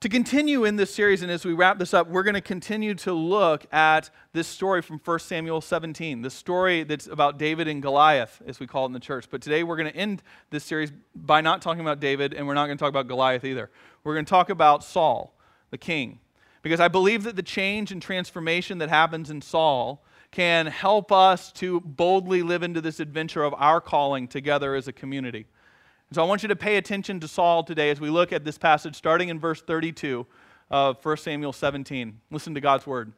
To continue in this series, and as we wrap this up, we're going to continue to look at this story from 1 Samuel 17, the story that's about David and Goliath, as we call it in the church. But today we're going to end this series by not talking about David, and we're not going to talk about Goliath either. We're going to talk about Saul, the king. Because I believe that the change and transformation that happens in Saul can help us to boldly live into this adventure of our calling together as a community. And so I want you to pay attention to Saul today as we look at this passage starting in verse 32 of 1 Samuel 17. Listen to God's word.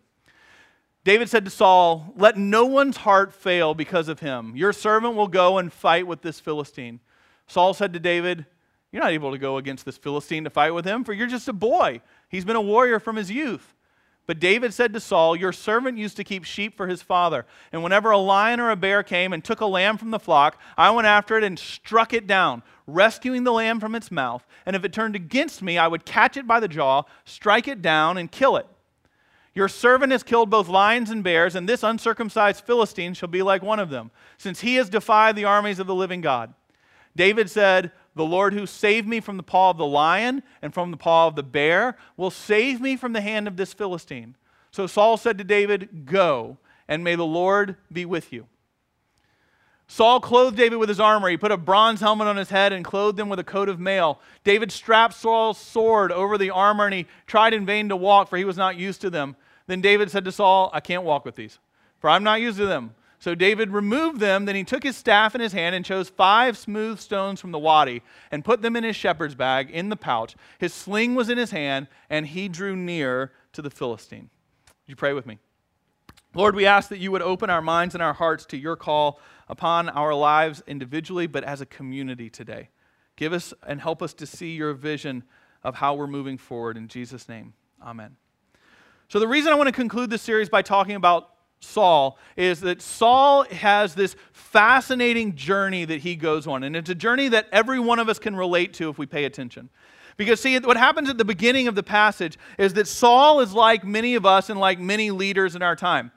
David said to Saul, Let no one's heart fail because of him. Your servant will go and fight with this Philistine. Saul said to David, You're not able to go against this Philistine to fight with him, for you're just a boy. He's been a warrior from his youth. But David said to Saul, Your servant used to keep sheep for his father. And whenever a lion or a bear came and took a lamb from the flock, I went after it and struck it down, rescuing the lamb from its mouth. And if it turned against me, I would catch it by the jaw, strike it down, and kill it. Your servant has killed both lions and bears, and this uncircumcised Philistine shall be like one of them, since he has defied the armies of the living God. David said, the Lord who saved me from the paw of the lion and from the paw of the bear will save me from the hand of this Philistine. So Saul said to David, Go, and may the Lord be with you. Saul clothed David with his armor. He put a bronze helmet on his head and clothed him with a coat of mail. David strapped Saul's sword over the armor, and he tried in vain to walk, for he was not used to them. Then David said to Saul, I can't walk with these, for I'm not used to them. So David removed them. Then he took his staff in his hand and chose five smooth stones from the wadi and put them in his shepherd's bag in the pouch. His sling was in his hand, and he drew near to the Philistine. Would you pray with me? Lord, we ask that you would open our minds and our hearts to your call upon our lives individually, but as a community today. Give us and help us to see your vision of how we're moving forward. In Jesus' name, amen. So, the reason I want to conclude this series by talking about Saul is that Saul has this fascinating journey that he goes on. And it's a journey that every one of us can relate to if we pay attention. Because, see, what happens at the beginning of the passage is that Saul is like many of us and like many leaders in our time.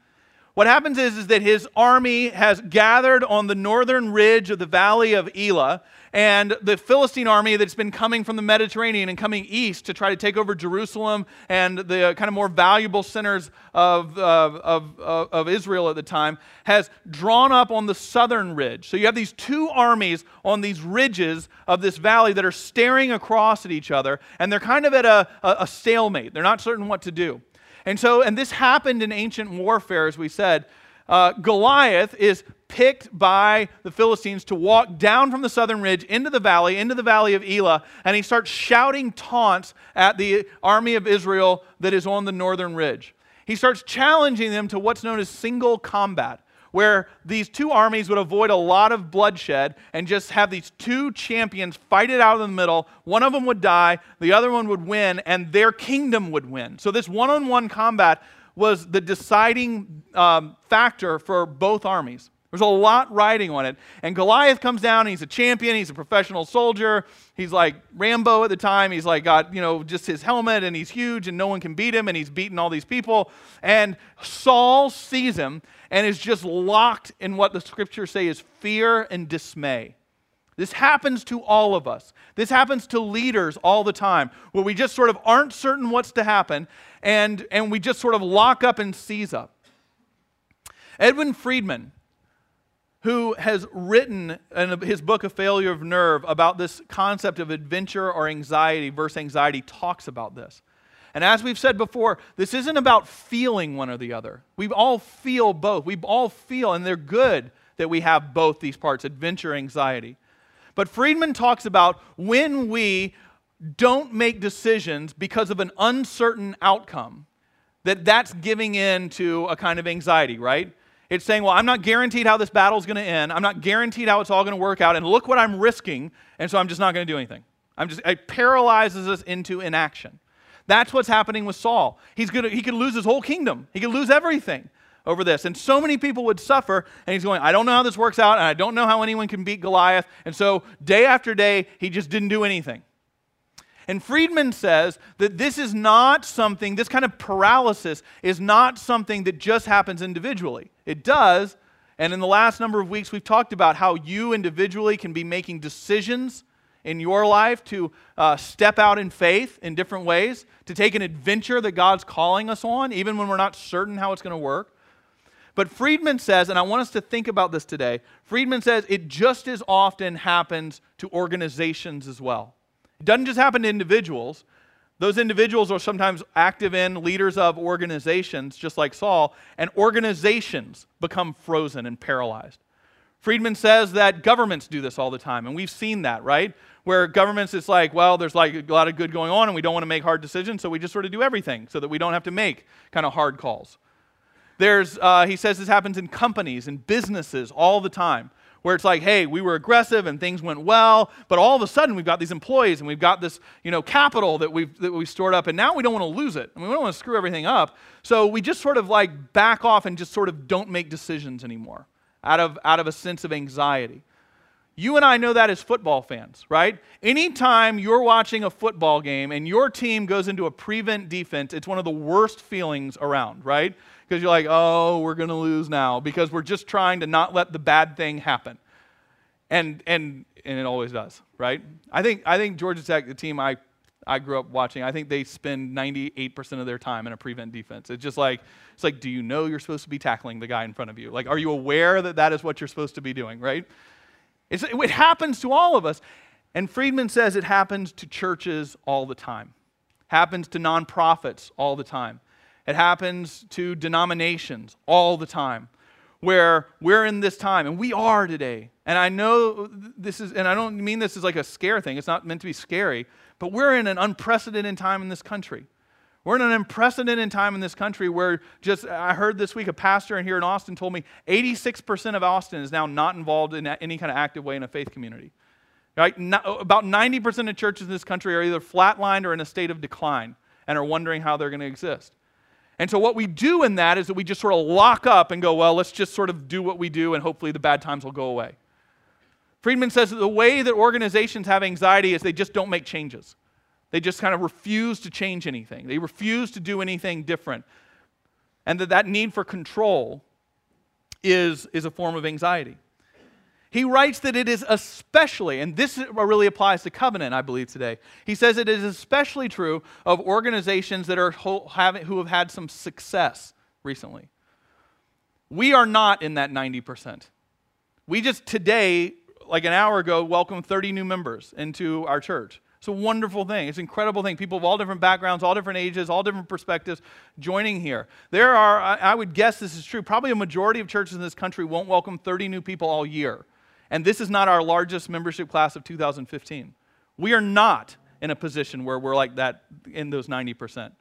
What happens is, is that his army has gathered on the northern ridge of the valley of Elah, and the Philistine army that's been coming from the Mediterranean and coming east to try to take over Jerusalem and the uh, kind of more valuable centers of, uh, of, of, of Israel at the time has drawn up on the southern ridge. So you have these two armies on these ridges of this valley that are staring across at each other, and they're kind of at a, a, a stalemate. They're not certain what to do. And so, and this happened in ancient warfare, as we said. Uh, Goliath is picked by the Philistines to walk down from the southern ridge into the valley, into the valley of Elah, and he starts shouting taunts at the army of Israel that is on the northern ridge. He starts challenging them to what's known as single combat where these two armies would avoid a lot of bloodshed and just have these two champions fight it out in the middle. One of them would die, the other one would win, and their kingdom would win. So, this one on one combat was the deciding um, factor for both armies. There's a lot riding on it. And Goliath comes down, and he's a champion, he's a professional soldier. He's like Rambo at the time. He's like got, you know, just his helmet, and he's huge, and no one can beat him, and he's beating all these people. And Saul sees him, and is just locked in what the scriptures say is fear and dismay. This happens to all of us. This happens to leaders all the time, where we just sort of aren't certain what's to happen, and, and we just sort of lock up and seize up. Edwin Friedman, who has written in his book, A Failure of Nerve, about this concept of adventure or anxiety versus anxiety, talks about this. And as we've said before, this isn't about feeling one or the other. We all feel both. We all feel, and they're good that we have both these parts adventure, anxiety. But Friedman talks about when we don't make decisions because of an uncertain outcome, that that's giving in to a kind of anxiety, right? It's saying, well, I'm not guaranteed how this battle's going to end. I'm not guaranteed how it's all going to work out. And look what I'm risking. And so I'm just not going to do anything. I'm just, it paralyzes us into inaction. That's what's happening with Saul. He's gonna, he could lose his whole kingdom, he could lose everything over this. And so many people would suffer, and he's going, I don't know how this works out, and I don't know how anyone can beat Goliath. And so, day after day, he just didn't do anything. And Friedman says that this is not something, this kind of paralysis is not something that just happens individually. It does, and in the last number of weeks, we've talked about how you individually can be making decisions in your life to uh, step out in faith in different ways, to take an adventure that God's calling us on, even when we're not certain how it's going to work. But Friedman says, and I want us to think about this today Friedman says it just as often happens to organizations as well. It doesn't just happen to individuals. Those individuals are sometimes active in leaders of organizations, just like Saul, and organizations become frozen and paralyzed. Friedman says that governments do this all the time, and we've seen that, right? Where governments, it's like, well, there's like a lot of good going on, and we don't want to make hard decisions, so we just sort of do everything so that we don't have to make kind of hard calls. There's, uh, he says this happens in companies and businesses all the time, where it's like, hey, we were aggressive and things went well, but all of a sudden we've got these employees and we've got this, you know, capital that we've, that we've stored up, and now we don't want to lose it. I mean, we don't want to screw everything up. So we just sort of like back off and just sort of don't make decisions anymore out of, out of a sense of anxiety. You and I know that as football fans, right? Anytime you're watching a football game and your team goes into a prevent defense, it's one of the worst feelings around, right? because you're like, oh, we're going to lose now because we're just trying to not let the bad thing happen. And, and, and it always does, right? I think, I think Georgia Tech, the team I, I grew up watching, I think they spend 98% of their time in a prevent defense. It's just like, it's like, do you know you're supposed to be tackling the guy in front of you? Like, are you aware that that is what you're supposed to be doing, right? It's, it happens to all of us. And Friedman says it happens to churches all the time, happens to nonprofits all the time. It happens to denominations all the time where we're in this time, and we are today. And I know this is, and I don't mean this as like a scare thing, it's not meant to be scary, but we're in an unprecedented time in this country. We're in an unprecedented time in this country where just, I heard this week a pastor in here in Austin told me 86% of Austin is now not involved in any kind of active way in a faith community. Right? about 90% of churches in this country are either flatlined or in a state of decline and are wondering how they're going to exist. And so, what we do in that is that we just sort of lock up and go, well, let's just sort of do what we do, and hopefully the bad times will go away. Friedman says that the way that organizations have anxiety is they just don't make changes. They just kind of refuse to change anything, they refuse to do anything different. And that that need for control is, is a form of anxiety. He writes that it is especially, and this really applies to covenant, I believe, today. He says it is especially true of organizations that are who have had some success recently. We are not in that 90%. We just today, like an hour ago, welcomed 30 new members into our church. It's a wonderful thing. It's an incredible thing. People of all different backgrounds, all different ages, all different perspectives joining here. There are, I would guess this is true, probably a majority of churches in this country won't welcome 30 new people all year. And this is not our largest membership class of 2015. We are not in a position where we're like that in those 90%.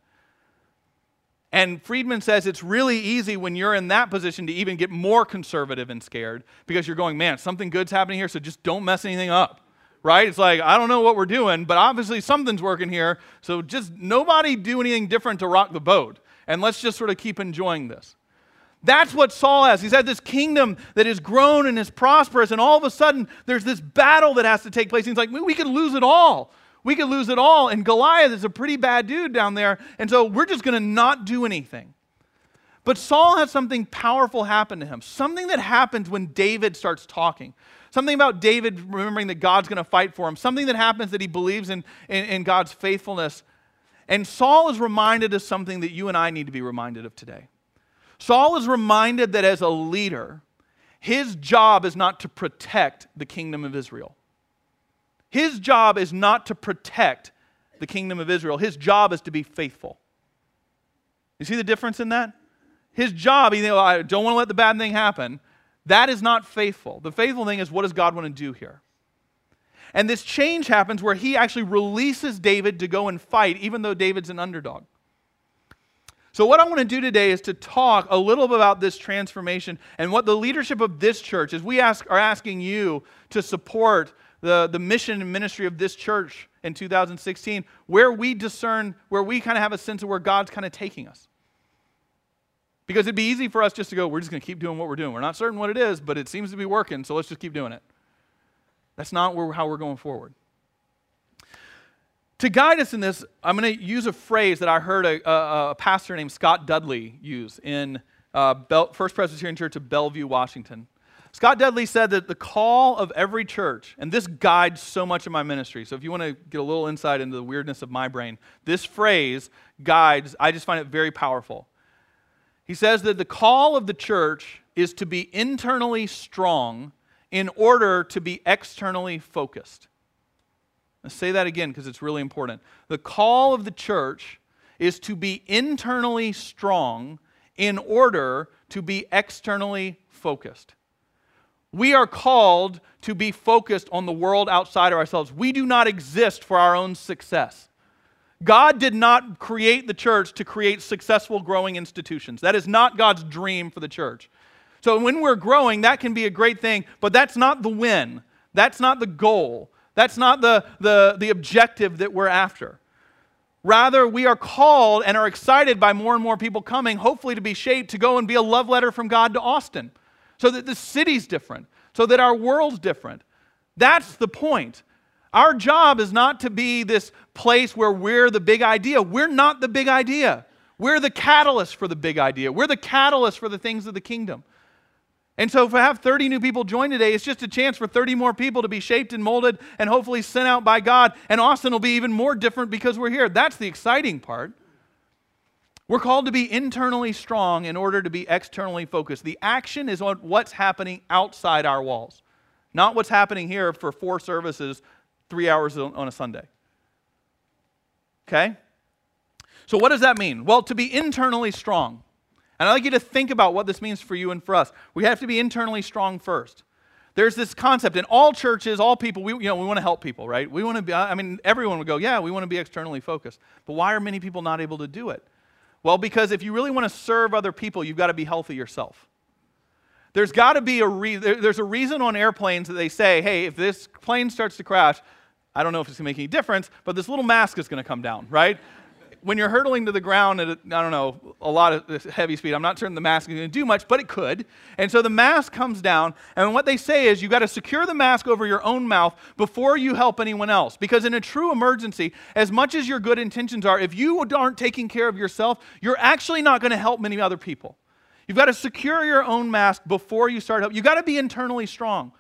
And Friedman says it's really easy when you're in that position to even get more conservative and scared because you're going, man, something good's happening here, so just don't mess anything up. Right? It's like, I don't know what we're doing, but obviously something's working here, so just nobody do anything different to rock the boat. And let's just sort of keep enjoying this. That's what Saul has. He's had this kingdom that is grown and is prosperous, and all of a sudden there's this battle that has to take place. He's like, we could lose it all. We could lose it all. And Goliath is a pretty bad dude down there, and so we're just going to not do anything. But Saul has something powerful happen to him, something that happens when David starts talking. Something about David remembering that God's going to fight for him, something that happens that he believes in, in, in God's faithfulness. And Saul is reminded of something that you and I need to be reminded of today. Saul is reminded that as a leader, his job is not to protect the kingdom of Israel. His job is not to protect the kingdom of Israel. His job is to be faithful. You see the difference in that? His job, you know, I don't want to let the bad thing happen. That is not faithful. The faithful thing is what does God want to do here? And this change happens where he actually releases David to go and fight, even though David's an underdog. So, what I want to do today is to talk a little bit about this transformation and what the leadership of this church is. We ask, are asking you to support the, the mission and ministry of this church in 2016, where we discern, where we kind of have a sense of where God's kind of taking us. Because it'd be easy for us just to go, we're just going to keep doing what we're doing. We're not certain what it is, but it seems to be working, so let's just keep doing it. That's not where, how we're going forward. To guide us in this, I'm going to use a phrase that I heard a, a, a pastor named Scott Dudley use in uh, Bel- First Presbyterian Church of Bellevue, Washington. Scott Dudley said that the call of every church, and this guides so much of my ministry. So if you want to get a little insight into the weirdness of my brain, this phrase guides, I just find it very powerful. He says that the call of the church is to be internally strong in order to be externally focused. Let's say that again because it's really important. The call of the church is to be internally strong in order to be externally focused. We are called to be focused on the world outside of ourselves. We do not exist for our own success. God did not create the church to create successful, growing institutions. That is not God's dream for the church. So when we're growing, that can be a great thing, but that's not the win. That's not the goal. That's not the, the, the objective that we're after. Rather, we are called and are excited by more and more people coming, hopefully to be shaped to go and be a love letter from God to Austin so that the city's different, so that our world's different. That's the point. Our job is not to be this place where we're the big idea. We're not the big idea. We're the catalyst for the big idea. We're the catalyst for the things of the kingdom. And so, if I have 30 new people join today, it's just a chance for 30 more people to be shaped and molded and hopefully sent out by God. And Austin will be even more different because we're here. That's the exciting part. We're called to be internally strong in order to be externally focused. The action is on what's happening outside our walls, not what's happening here for four services, three hours on a Sunday. Okay? So, what does that mean? Well, to be internally strong. And I'd like you to think about what this means for you and for us. We have to be internally strong first. There's this concept in all churches, all people, we, you know, we want to help people, right? We want to be, I mean, everyone would go, yeah, we want to be externally focused. But why are many people not able to do it? Well, because if you really want to serve other people, you've got to be healthy yourself. There's got to be a re- there's a reason on airplanes that they say, hey, if this plane starts to crash, I don't know if it's going to make any difference, but this little mask is going to come down, right? when you're hurtling to the ground at, I don't know, a lot of uh, heavy speed, I'm not certain the mask is going to do much, but it could. And so the mask comes down, and what they say is you've got to secure the mask over your own mouth before you help anyone else. Because in a true emergency, as much as your good intentions are, if you aren't taking care of yourself, you're actually not going to help many other people. You've got to secure your own mask before you start help. You've got to be internally strong.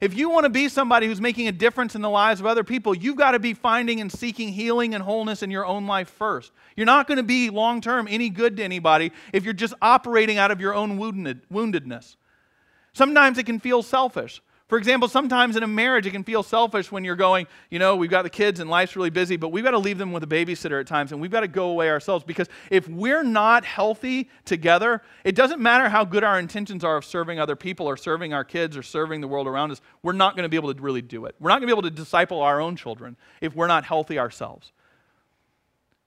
If you want to be somebody who's making a difference in the lives of other people, you've got to be finding and seeking healing and wholeness in your own life first. You're not going to be long term any good to anybody if you're just operating out of your own woundedness. Sometimes it can feel selfish. For example, sometimes in a marriage, it can feel selfish when you're going, you know, we've got the kids and life's really busy, but we've got to leave them with a babysitter at times and we've got to go away ourselves because if we're not healthy together, it doesn't matter how good our intentions are of serving other people or serving our kids or serving the world around us, we're not going to be able to really do it. We're not going to be able to disciple our own children if we're not healthy ourselves.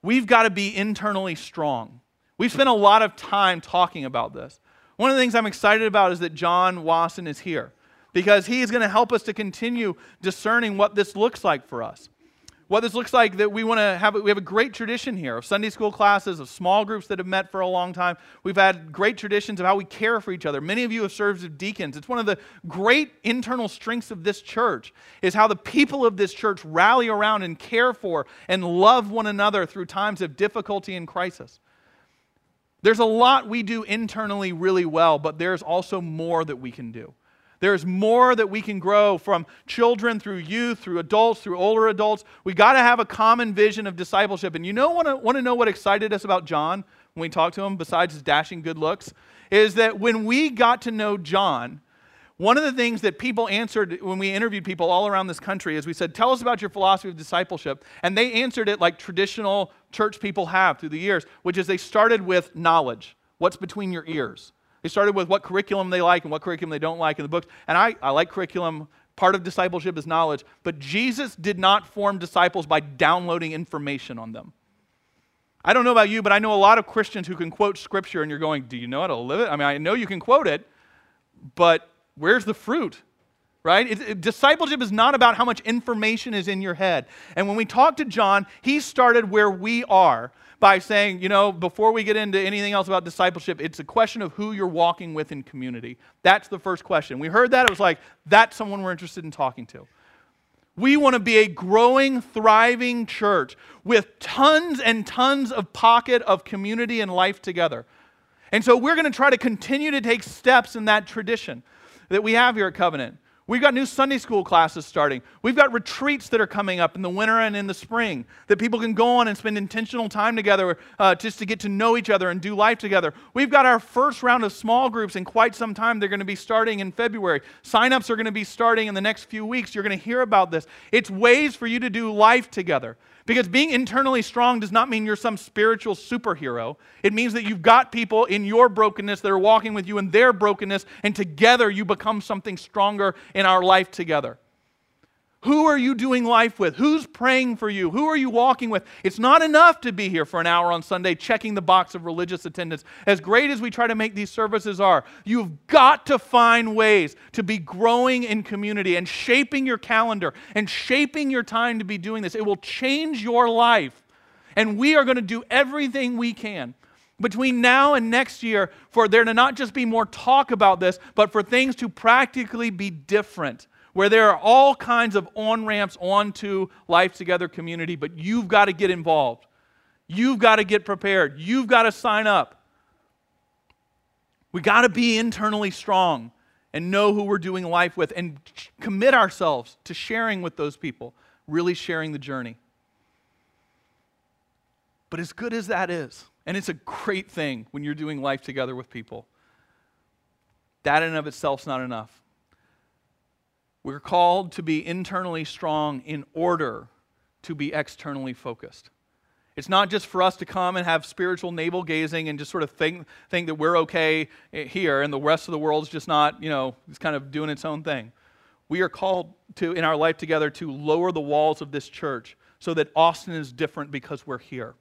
We've got to be internally strong. We've spent a lot of time talking about this. One of the things I'm excited about is that John Wasson is here because he is going to help us to continue discerning what this looks like for us. What this looks like that we want to have, we have a great tradition here of Sunday school classes, of small groups that have met for a long time. We've had great traditions of how we care for each other. Many of you have served as deacons. It's one of the great internal strengths of this church is how the people of this church rally around and care for and love one another through times of difficulty and crisis. There's a lot we do internally really well, but there's also more that we can do. There's more that we can grow from children through youth, through adults, through older adults. We got to have a common vision of discipleship. And you know, want to know what excited us about John when we talked to him, besides his dashing good looks? Is that when we got to know John, one of the things that people answered when we interviewed people all around this country is we said, Tell us about your philosophy of discipleship. And they answered it like traditional church people have through the years, which is they started with knowledge what's between your ears. They started with what curriculum they like and what curriculum they don't like in the books. And I, I like curriculum. Part of discipleship is knowledge. But Jesus did not form disciples by downloading information on them. I don't know about you, but I know a lot of Christians who can quote scripture and you're going, Do you know how to live it? I mean, I know you can quote it, but where's the fruit? Right? It, it, discipleship is not about how much information is in your head. And when we talk to John, he started where we are by saying, you know, before we get into anything else about discipleship, it's a question of who you're walking with in community. That's the first question. We heard that, it was like, that's someone we're interested in talking to. We want to be a growing, thriving church with tons and tons of pocket of community and life together. And so we're going to try to continue to take steps in that tradition. that we have here at Covenant. We've got new Sunday school classes starting. We've got retreats that are coming up in the winter and in the spring that people can go on and spend intentional time together uh, just to get to know each other and do life together. We've got our first round of small groups in quite some time. They're going to be starting in February. Sign-ups are going to be starting in the next few weeks. You're going to hear about this. It's ways for you to do life together. Because being internally strong does not mean you're some spiritual superhero. It means that you've got people in your brokenness that are walking with you in their brokenness, and together you become something stronger in our life together. Who are you doing life with? Who's praying for you? Who are you walking with? It's not enough to be here for an hour on Sunday checking the box of religious attendance. As great as we try to make these services are, you've got to find ways to be growing in community and shaping your calendar and shaping your time to be doing this. It will change your life. And we are going to do everything we can between now and next year for there to not just be more talk about this, but for things to practically be different where there are all kinds of on ramps onto life together community, but you've got to get involved. You've got to get prepared. You've got to sign up. We got to be internally strong and know who we're doing life with and commit ourselves to sharing with those people, really sharing the journey. But as good as that is, and it's a great thing when you're doing life together with people, that in and of itself is not enough. We're called to be internally strong in order to be externally focused. It's not just for us to come and have spiritual navel gazing and just sort of think, think that we're okay here and the rest of the world's just not, you know, it's kind of doing its own thing. We are called to, in our life together, to lower the walls of this church so that Austin is different because we're here.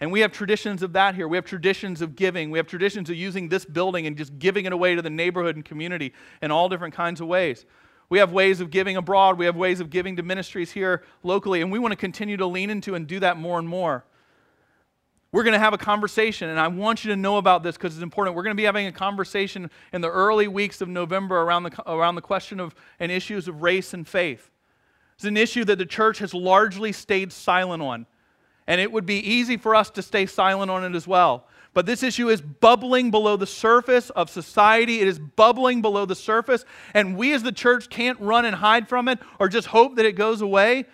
And we have traditions of that here. We have traditions of giving. We have traditions of using this building and just giving it away to the neighborhood and community in all different kinds of ways. We have ways of giving abroad. We have ways of giving to ministries here locally, and we want to continue to lean into and do that more and more. We're going to have a conversation, and I want you to know about this because it's important. We're going to be having a conversation in the early weeks of November around the, around the question of and issues of race and faith. It's an issue that the church has largely stayed silent on, and it would be easy for us to stay silent on it as well. But this issue is bubbling below the surface of society. It is bubbling below the surface. And we as the church can't run and hide from it or just hope that it goes away.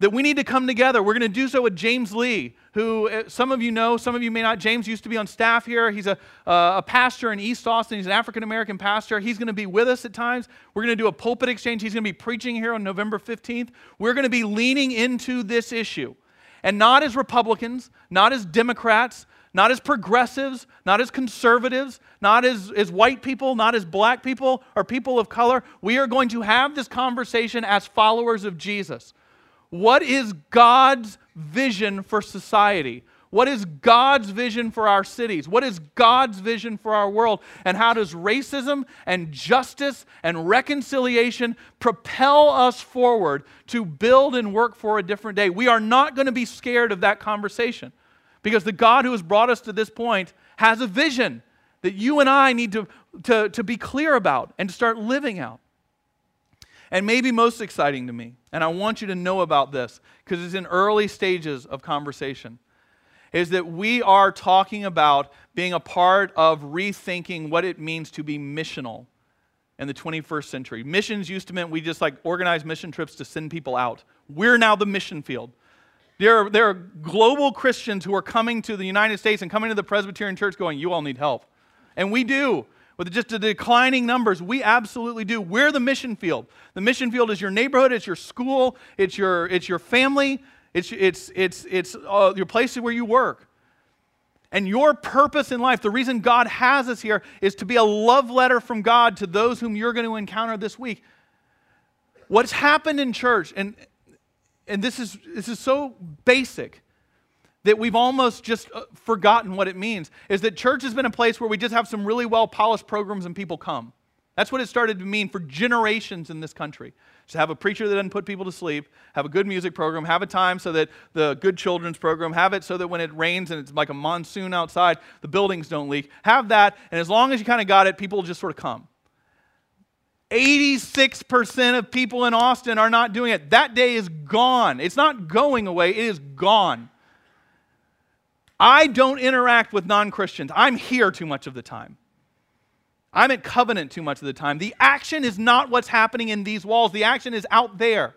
That we need to come together. We're going to do so with James Lee, who uh, some of you know, some of you may not. James used to be on staff here. He's a, uh, a pastor in East Austin. He's an African American pastor. He's going to be with us at times. We're going to do a pulpit exchange. He's going to be preaching here on November 15th. We're going to be leaning into this issue. And not as Republicans, not as Democrats, not as progressives, not as conservatives, not as, as white people, not as black people or people of color. We are going to have this conversation as followers of Jesus. What is God's vision for society? What is God's vision for our cities? What is God's vision for our world? And how does racism and justice and reconciliation propel us forward to build and work for a different day? We are not going to be scared of that conversation. Because the God who has brought us to this point has a vision that you and I need to, to, to be clear about and to start living out. And maybe most exciting to me, and I want you to know about this because it's in early stages of conversation, is that we are talking about being a part of rethinking what it means to be missional in the 21st century. Missions used to mean we just like organize mission trips to send people out. We're now the mission field. There are, there are global Christians who are coming to the United States and coming to the Presbyterian Church going, You all need help. And we do. With just the declining numbers, we absolutely do. We're the mission field. The mission field is your neighborhood, it's your school, it's your, it's your family, it's, it's, it's, it's uh, your place where you work. And your purpose in life, the reason God has us here, is to be a love letter from God to those whom you're going to encounter this week. What's happened in church, and and this is, this is so basic that we've almost just uh, forgotten what it means, is that church has been a place where we just have some really well polished programs and people come. That's what it started to mean for generations in this country. Just have a preacher that doesn't put people to sleep, have a good music program, have a time so that the good children's program, have it so that when it rains and it's like a monsoon outside, the buildings don't leak. Have that, and as long as you kind of got it, people just sort of come. 86% of people in Austin are not doing it. That day is gone. It's not going away, it is gone. I don't interact with non Christians. I'm here too much of the time. I'm at covenant too much of the time. The action is not what's happening in these walls, the action is out there.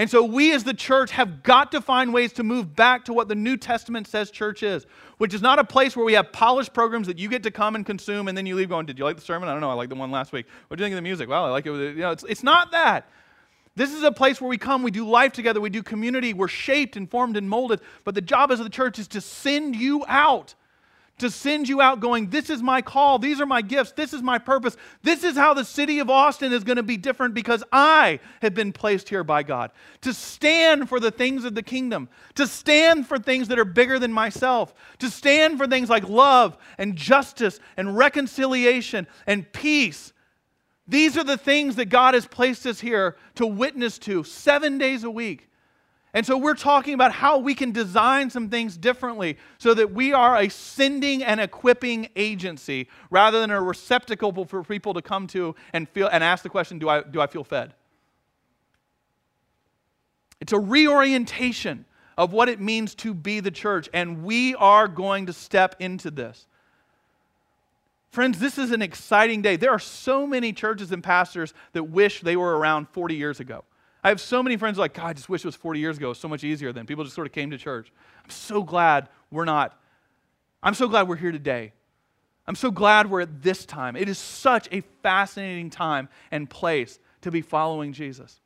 And so we as the church have got to find ways to move back to what the New Testament says church is, which is not a place where we have polished programs that you get to come and consume and then you leave going, Did you like the sermon? I don't know. I like the one last week. What do you think of the music? Well, I like it. You know, it's, it's not that. This is a place where we come, we do life together, we do community, we're shaped and formed and molded. But the job as the church is to send you out to send you out going, This is my call. These are my gifts. This is my purpose. This is how the city of Austin is going to be different because I have been placed here by God. To stand for the things of the kingdom, to stand for things that are bigger than myself, to stand for things like love and justice and reconciliation and peace. These are the things that God has placed us here to witness to seven days a week. And so we're talking about how we can design some things differently so that we are a sending and equipping agency rather than a receptacle for people to come to and feel and ask the question, do I, do I feel fed? It's a reorientation of what it means to be the church, and we are going to step into this. Friends, this is an exciting day. There are so many churches and pastors that wish they were around 40 years ago. I have so many friends like, God, I just wish it was 40 years ago. So much easier then. People just sort of came to church. I'm so glad we're not. I'm so glad we're here today. I'm so glad we're at this time. It is such a fascinating time and place to be following Jesus.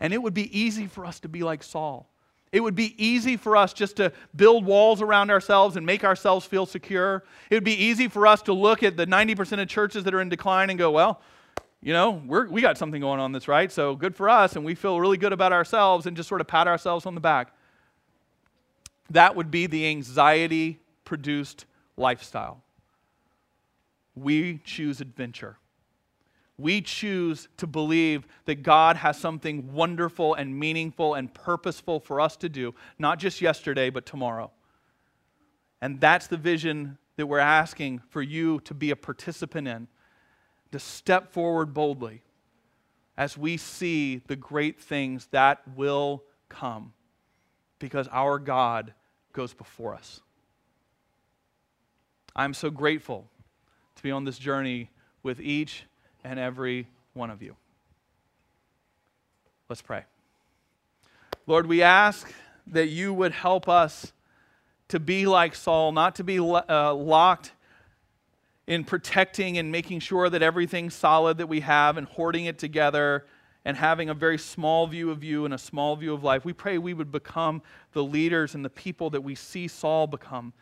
And it would be easy for us to be like Saul. It would be easy for us just to build walls around ourselves and make ourselves feel secure. It would be easy for us to look at the 90% of churches that are in decline and go, well, you know, we're, we got something going on that's right, so good for us, and we feel really good about ourselves and just sort of pat ourselves on the back. That would be the anxiety produced lifestyle. We choose adventure. We choose to believe that God has something wonderful and meaningful and purposeful for us to do, not just yesterday, but tomorrow. And that's the vision that we're asking for you to be a participant in to step forward boldly as we see the great things that will come because our God goes before us. I'm so grateful to be on this journey with each and every one of you. Let's pray. Lord, we ask that you would help us to be like Saul, not to be uh, locked in protecting and making sure that everything's solid that we have and hoarding it together and having a very small view of you and a small view of life. We pray we would become the leaders and the people that we see Saul become.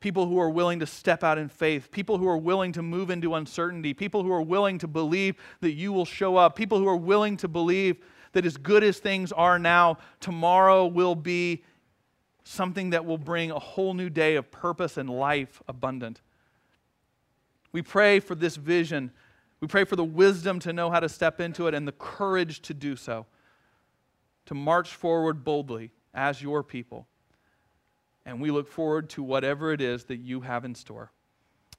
People who are willing to step out in faith, people who are willing to move into uncertainty, people who are willing to believe that you will show up, people who are willing to believe that as good as things are now, tomorrow will be something that will bring a whole new day of purpose and life abundant. We pray for this vision. We pray for the wisdom to know how to step into it and the courage to do so, to march forward boldly as your people. And we look forward to whatever it is that you have in store.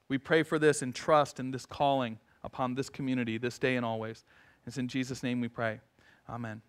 We pray for this and trust in this calling upon this community this day and always. It's in Jesus' name we pray. Amen.